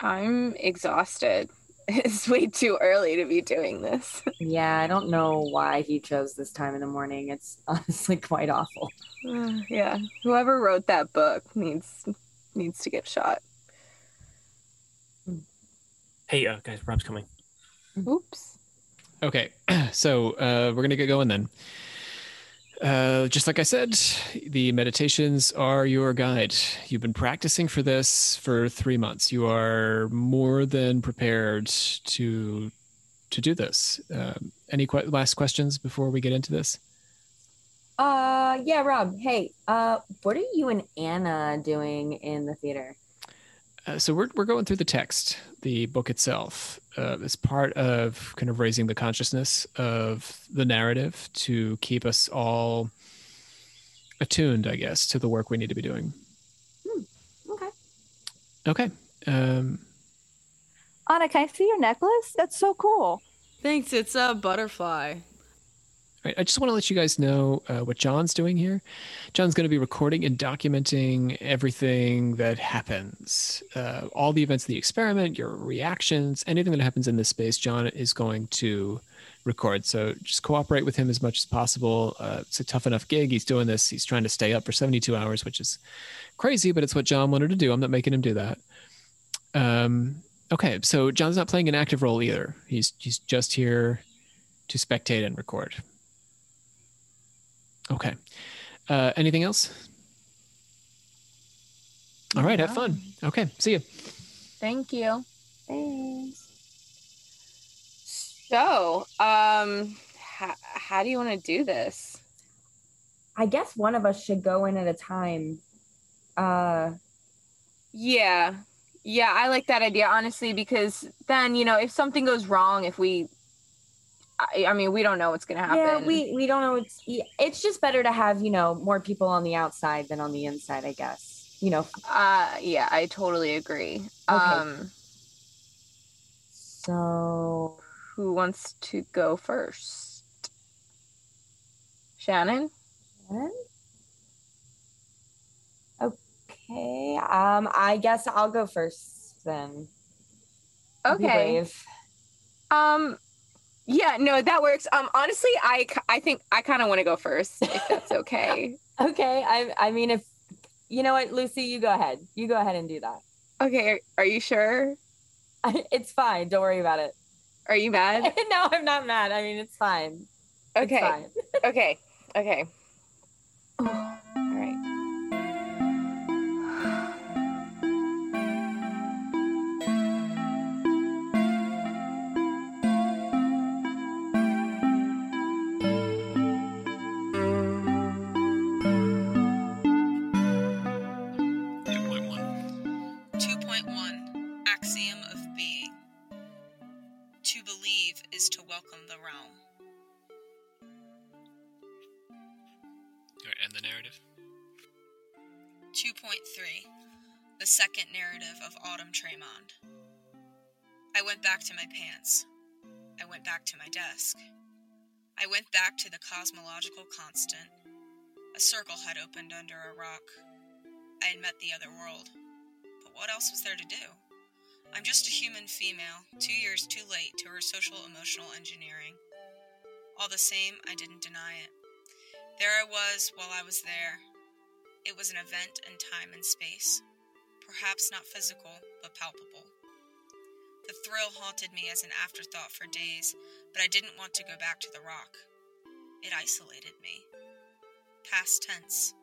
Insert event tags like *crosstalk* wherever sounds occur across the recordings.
I'm exhausted. *laughs* It's way too early to be doing this. *laughs* Yeah, I don't know why he chose this time in the morning. It's *laughs* honestly quite awful. Uh, *sighs* yeah, whoever wrote that book needs needs to get shot. Hey, uh, guys, Rob's coming. Oops. Okay, *clears throat* so uh, we're gonna get going then. Uh, just like I said, the meditations are your guide. You've been practicing for this for three months. You are more than prepared to to do this. Um, any que- last questions before we get into this? Uh, yeah, Rob. Hey, uh, what are you and Anna doing in the theater? Uh, so we're we're going through the text, the book itself, uh, as part of kind of raising the consciousness of the narrative to keep us all attuned, I guess, to the work we need to be doing. Okay. Okay. Um, Anna, can I see your necklace? That's so cool. Thanks, it's a butterfly. Right. I just want to let you guys know uh, what John's doing here. John's going to be recording and documenting everything that happens, uh, all the events of the experiment, your reactions, anything that happens in this space. John is going to record. So just cooperate with him as much as possible. Uh, it's a tough enough gig. He's doing this. He's trying to stay up for 72 hours, which is crazy, but it's what John wanted to do. I'm not making him do that. Um, okay, so John's not playing an active role either. He's he's just here to spectate and record. Okay. Uh, anything else? All right. Have fun. Okay. See you. Thank you. Thanks. So, um, how, how do you want to do this? I guess one of us should go in at a time. Uh, Yeah. Yeah, I like that idea, honestly, because then, you know, if something goes wrong, if we, I, I mean, we don't know what's going to happen. yeah, we we don't know. It's it's just better to have you know more people on the outside than on the inside. I guess you know. Uh, yeah, I totally agree. Um, So who wants to go first? Shannon? Shannon? Okay. Um, I guess I'll go first then. Okay. Um, yeah, no, that works. Um, honestly, I I think I kind of want to go first, if that's *laughs* okay. Okay. I I mean, if you know what, Lucy, you go ahead. You go ahead and do that. okay, are, are you sure? *laughs* It's fine. Don't worry about it. Are you mad? *laughs* no, I'm not mad. I mean, it's fine. It's Okay, fine. okay, okay. *sighs* *sighs* is to welcome the realm. and the narrative. 2.3 The second narrative of Autumn Tremond. I went back to my pants. I went back to my desk. I went back to the cosmological constant. A circle had opened under a rock. I had met the other world. But what else was there to do? I'm just a human female, two years too late to her social emotional engineering. All the same, I didn't deny it. There I was while I was there. It was an event in time and space, perhaps not physical, but palpable. The thrill haunted me as an afterthought for days, but I didn't want to go back to the rock. It isolated me. Past tense.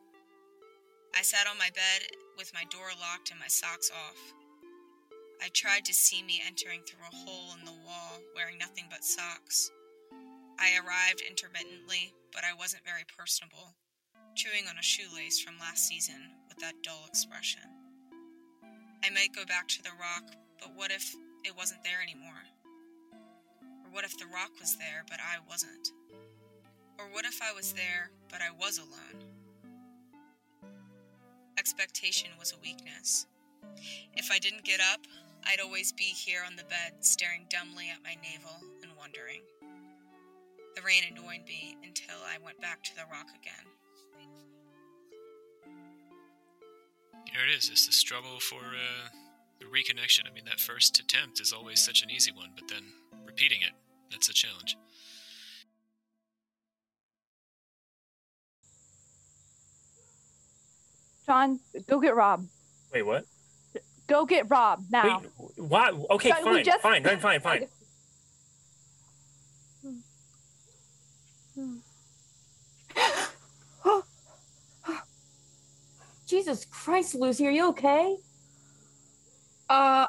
I sat on my bed with my door locked and my socks off. I tried to see me entering through a hole in the wall, wearing nothing but socks. I arrived intermittently, but I wasn't very personable, chewing on a shoelace from last season with that dull expression. I might go back to the rock, but what if it wasn't there anymore? Or what if the rock was there, but I wasn't? Or what if I was there, but I was alone? Expectation was a weakness. If I didn't get up, I'd always be here on the bed, staring dumbly at my navel and wondering. The rain annoyed me until I went back to the rock again. Here it is. It's the struggle for uh, the reconnection. I mean, that first attempt is always such an easy one, but then repeating it, that's a challenge. John, go get Rob. Wait, what? Go get Rob now. Wait, why? Okay, John, we fine, just- fine, fine, fine, fine. *gasps* Jesus Christ, Lucy, are you okay? Uh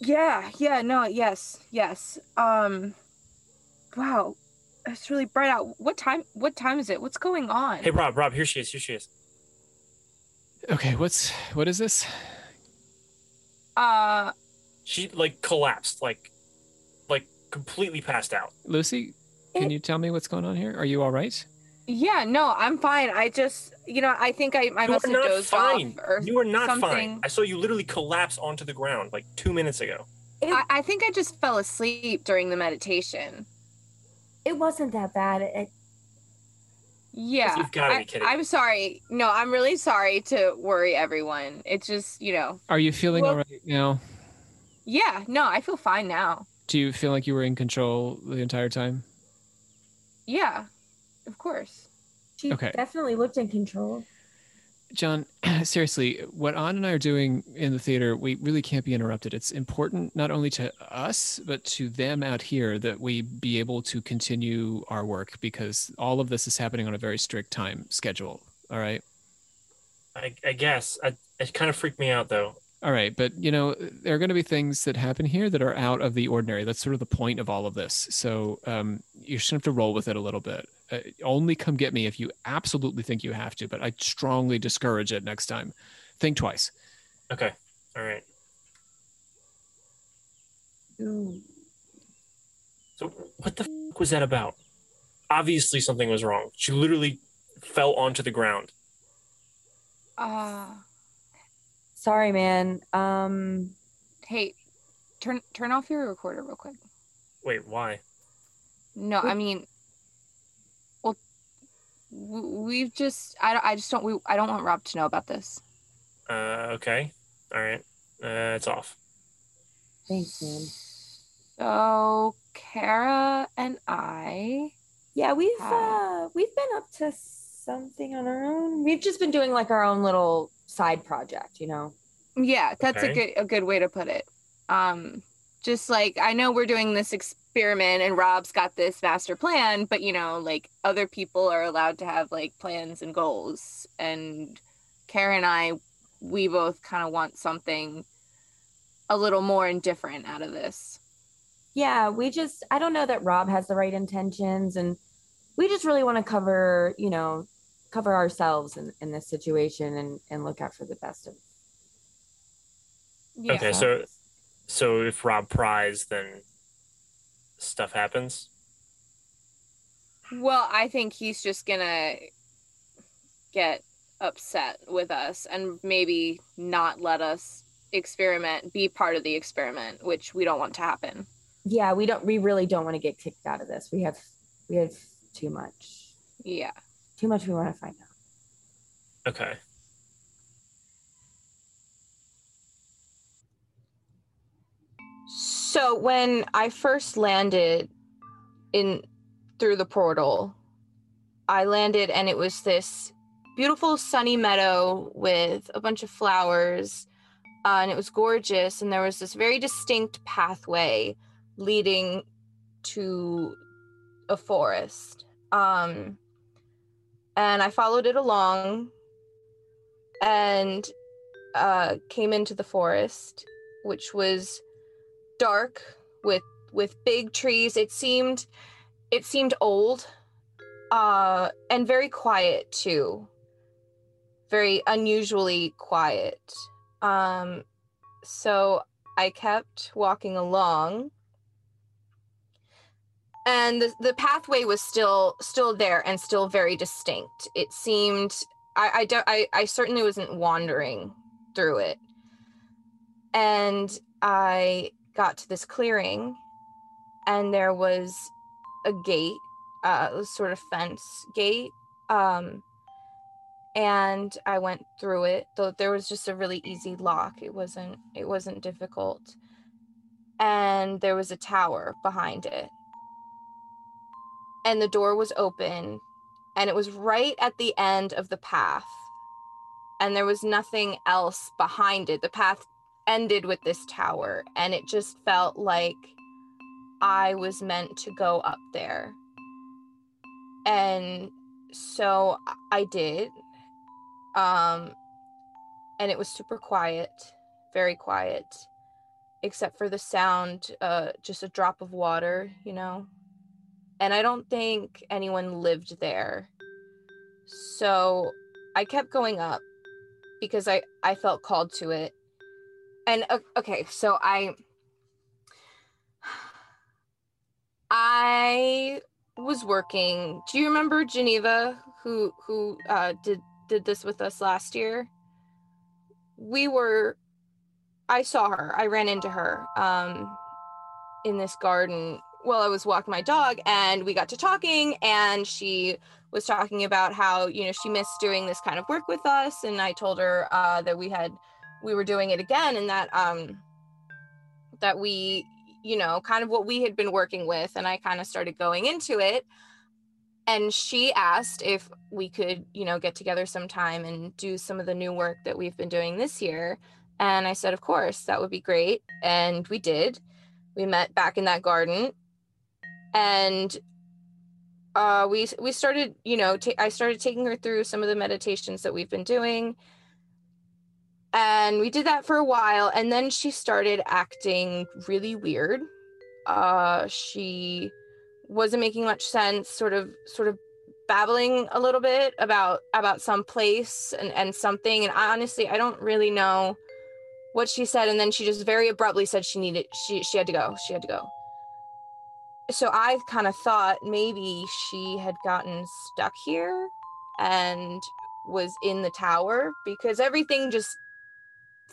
yeah, yeah, no, yes, yes. Um wow. It's really bright out. What time what time is it? What's going on? Hey, Rob, Rob, here she is. Here she is. Okay, what's what is this? Uh She like collapsed, like, like completely passed out. Lucy, can It- you tell me what's going on here? Are you all right? yeah, no, I'm fine. I just you know, I think I, I you must have dozed fine. off or You are not something. fine. I saw you literally collapse onto the ground like two minutes ago. It, I, I think I just fell asleep during the meditation. it wasn't that bad. It, Yeah. You've gotta I, be kidding. I'm sorry. No, I'm really sorry to worry everyone. It's just, you know, Are you feeling Well- all right now? yeah, no, I feel fine now. Do you feel like you were in control the entire time? Yeah, of course. she Okay. definitely looked in control. John, *clears throat* seriously, what An and I are doing in the theater, we really can't be interrupted. It's important not only to us, but to them out here that we be able to continue our work because all of this is happening on a very strict time schedule. All right. I, I guess. I, it kind of freaked me out though. All right. But, you know, there are going to be things that happen here that are out of the ordinary. That's sort of the point of all of this. So um, you're just going to have to roll with it a little bit. Uh, only come get me if you absolutely think you have to, but I strongly discourage it next time. Think twice. Okay. All right. So what the f- was that about? Obviously something was wrong. She literally fell onto the ground. Uh Sorry, man. Um, hey, turn turn off your recorder real quick. Wait, why? No, I mean, well, w- we've just I, don't- I just don't we I don't want Rob to know about this. Uh, okay. All right. Uh, it's off. thanks, man. So Kara and I, Yeah, we've Hi. uh we've been up to something on our own. We've just been doing like our own little side project, you know. yeah, that's a good a good way to put it. Um, just like I know we're doing this experiment and Rob's got this master plan, but you know, like other people are allowed to have like plans and goals, and Kara and I, we both kind of want something a little more and different out of this. Yeah, we just I don't know that Rob has the right intentions and we just really want to cover, you know, cover ourselves in, in this situation and, and look out for the best of Yeah. Okay, so so if Rob pries, then stuff happens. Well, I think he's just gonna get upset with us and maybe not let us experiment, be part of the experiment, which we don't want to happen. Yeah, we don't we really don't want to get kicked out of this. We have we have too much. Yeah. Too much we want to find out. Okay. So when I first landed in through the portal, I landed and it was this beautiful sunny meadow with a bunch of flowers. Uh, and it was gorgeous. And there was this very distinct pathway leading to a forest. Um, and I followed it along and uh, came into the forest, which was dark with with big trees. It seemed it seemed old uh, and very quiet too. Very unusually quiet. Um, so I kept walking along and the, the pathway was still still there and still very distinct it seemed I, I don't I, I certainly wasn't wandering through it and i got to this clearing and there was a gate uh sort of fence gate um and I went through it. Though there was just a really easy lock. It wasn't it wasn't difficult. And there was a tower behind it. And the door was open and it was right at the end of the path. And there was nothing else behind it. The path ended with this tower and it just felt like I was meant to go up there. And so I did. Um and it was super quiet, very quiet, except for the sound uh just a drop of water, you know. And I don't think anyone lived there. So I kept going up because I I felt called to it. And okay, so I I was working. Do you remember Geneva who who uh did did this with us last year? We were I saw her. I ran into her um in this garden while I was walking my dog and we got to talking and she was talking about how, you know, she missed doing this kind of work with us and I told her uh that we had we were doing it again and that um that we you know, kind of what we had been working with. And I kind of started going into it. And she asked if we could, you know, get together sometime and do some of the new work that we've been doing this year. And I said, of course, that would be great. And we did. We met back in that garden. And uh, we we started, you know, ta- I started taking her through some of the meditations that we've been doing and we did that for a while and then she started acting really weird. Uh she wasn't making much sense sort of sort of babbling a little bit about about some place and and something. And I honestly I don't really know what she said. And then she just very abruptly said she needed she she had to go she had to go. So I kind of thought maybe she had gotten stuck here and was in the tower because everything just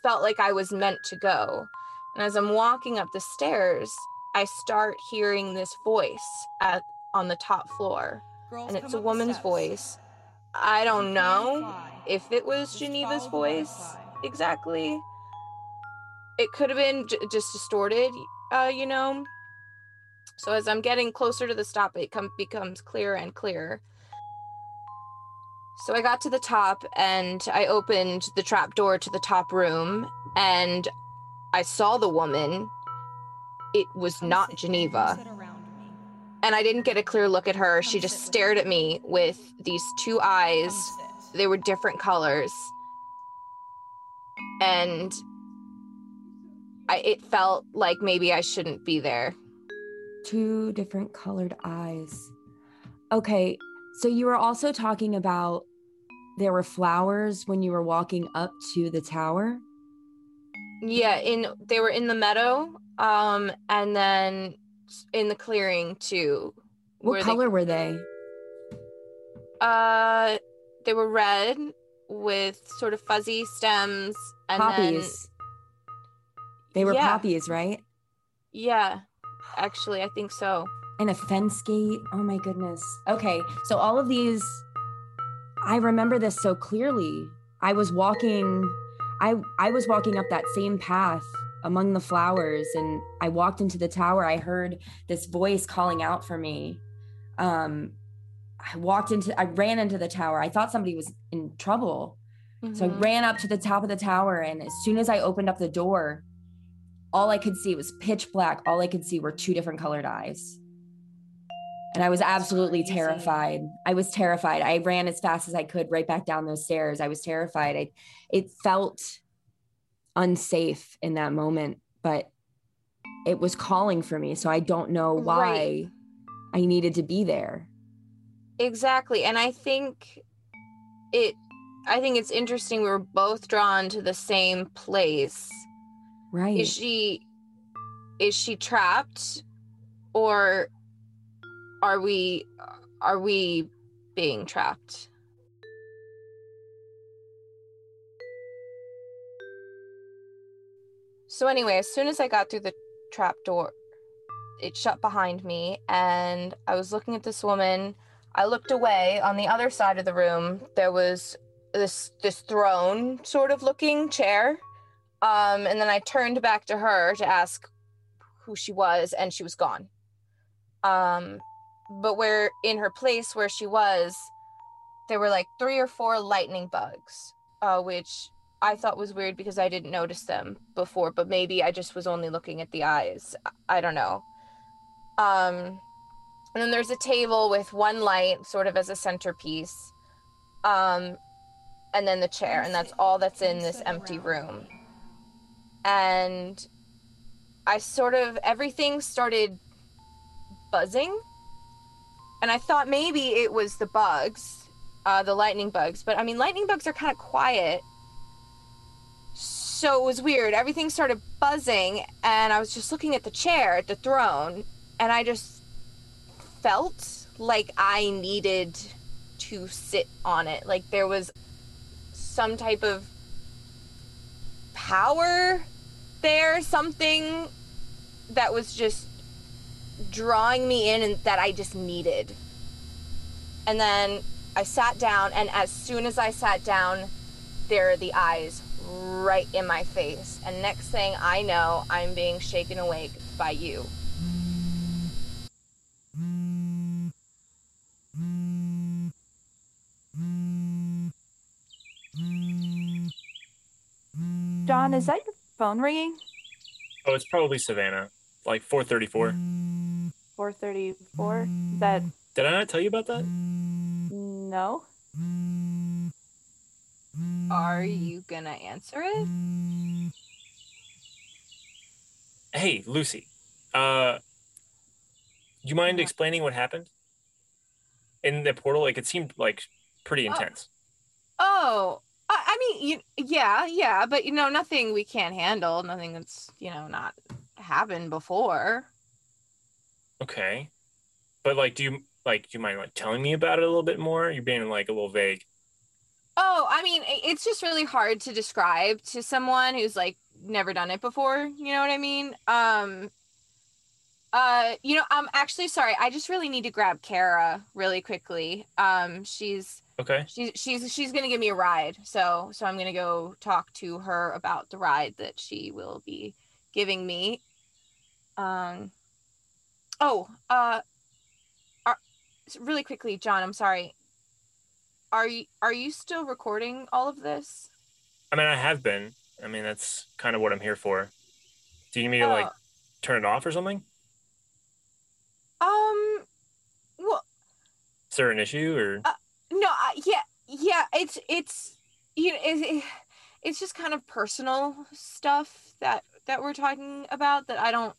felt like I was meant to go. And as I'm walking up the stairs, I start hearing this voice at on the top floor. Girls And it's a woman's voice. I don't know if it was Just Geneva's voice exactly. It could have been j- just distorted, uh, you know. So as I'm getting closer to the stop, it com- becomes clearer and clearer. So I got to the top and I opened the trap door to the top room and I saw the woman. It was Come not sit- Geneva come sit around me. and I didn't get a clear look at her. She just stared at me with these two eyes. They were different colors. And I it felt like maybe I shouldn't be there. Two different colored eyes. Okay, so you were also talking about there were flowers when you were walking up to the tower. Yeah, in they were in the meadow um and then in the clearing too. What where they- color were they? Uh they were red with sort of fuzzy stems and then poppies. They were Yeah. poppies, right? yeah. Actually, I think so. And a fence gate. Oh my goodness. Okay, so all of these, I remember this so clearly. I was walking, I I was walking up that same path among the flowers, and I walked into the tower. I heard this voice calling out for me. Um, I walked into, I ran into the tower. I thought somebody was in trouble. So I Mhm. ran up to the top of the tower, and as soon as I opened up the door, all I could see was pitch black. All I could see were two different colored eyes. And I was absolutely terrified. I was terrified. I ran as fast as I could right back down those stairs. I was terrified. I, it felt unsafe in that moment, but it was calling for me. So I don't know why Right. I needed to be there. Exactly. And I think it I think it's interesting we were both drawn to the same place. Right. Is she is she trapped or are we are we being trapped? So anyway, as soon as I got through the trap door, it shut behind me and I was looking at this woman. I looked away on the other side of the room. There was this this throne sort of looking chair. Um, and then I turned back to her to ask who she was, and she was gone. Um, but where in her place where she was, there were like three or four lightning bugs, uh, which I thought was weird because I didn't notice them before, but maybe I just was only looking at the eyes. I don't know. Um, and then there's a table with one light, sort of as a centerpiece. Um, and then the chair, and that's all that's in this empty room. And I sort of everything started buzzing, and I thought maybe it was the bugs, uh, the lightning bugs. But I mean, lightning bugs are kind of quiet, so it was weird. Everything started buzzing, and I was just looking at the chair at the throne, and I just felt like I needed to sit on it. Like there was some type of power there, something that was just drawing me in and that I just needed. And then I sat down, and as soon as I sat down, there are the eyes right in my face. And next thing I know, I'm being shaken awake by you. John, is that your phone ringing? Oh, it's probably Savannah. Like 434. 434? Is that Did I not tell you about that? no? Are you gonna answer it? Hey, Lucy. Uh do you mind explaining what happened? In the portal, like it seemed like pretty Oh. intense. Oh, I, I mean, you, yeah, yeah, but you know, nothing we can't handle, nothing that's you know not happened before. Okay. But like do you like do you mind like telling me about it a little bit more? You're being like a little vague. Oh, I mean, it's just really hard to describe to someone who's like never done it before. You know what I mean? Um, uh, you know, I'm actually sorry. I just really need to grab Kara really quickly. Um, she's Okay. she's she's she's gonna give me a ride, so so I'm gonna go talk to her about the ride that she will be giving me. Um. Oh, uh, are, really quickly, John. I'm sorry. Are you are you still recording all of this? I mean I have been. I mean that's kind of what I'm here for. Do you need me to like Oh, turn it off or something? um. Well, Is there an issue or Uh, no. I, yeah, yeah. It's it's you know it, it's just kind of personal stuff that that we're talking about that I don't.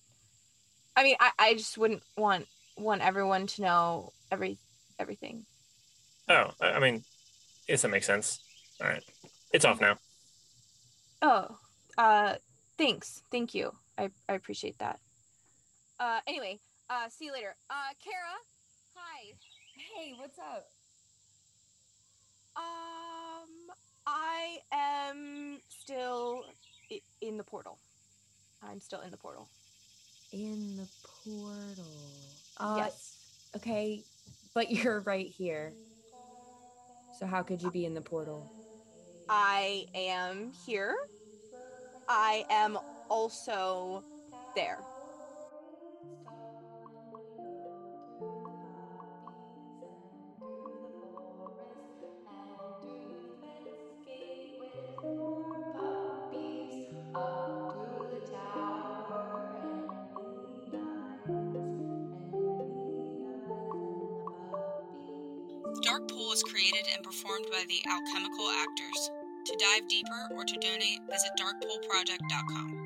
I mean, I I just wouldn't want want everyone to know every everything. Oh, I mean, yes, that makes sense. All right, it's off now. Oh, uh, thanks. Thank you. I, I appreciate that. Uh, anyway, uh, see you later. Uh, Kara, hi. Hey, what's up? Um, I am still in the portal. I'm still in the portal. In the portal. Uh, yes. Okay, but *laughs* you're right here. So how could you be in the portal? I am here. I am also there. Dive deeper or to donate, visit darkpoolproject.com.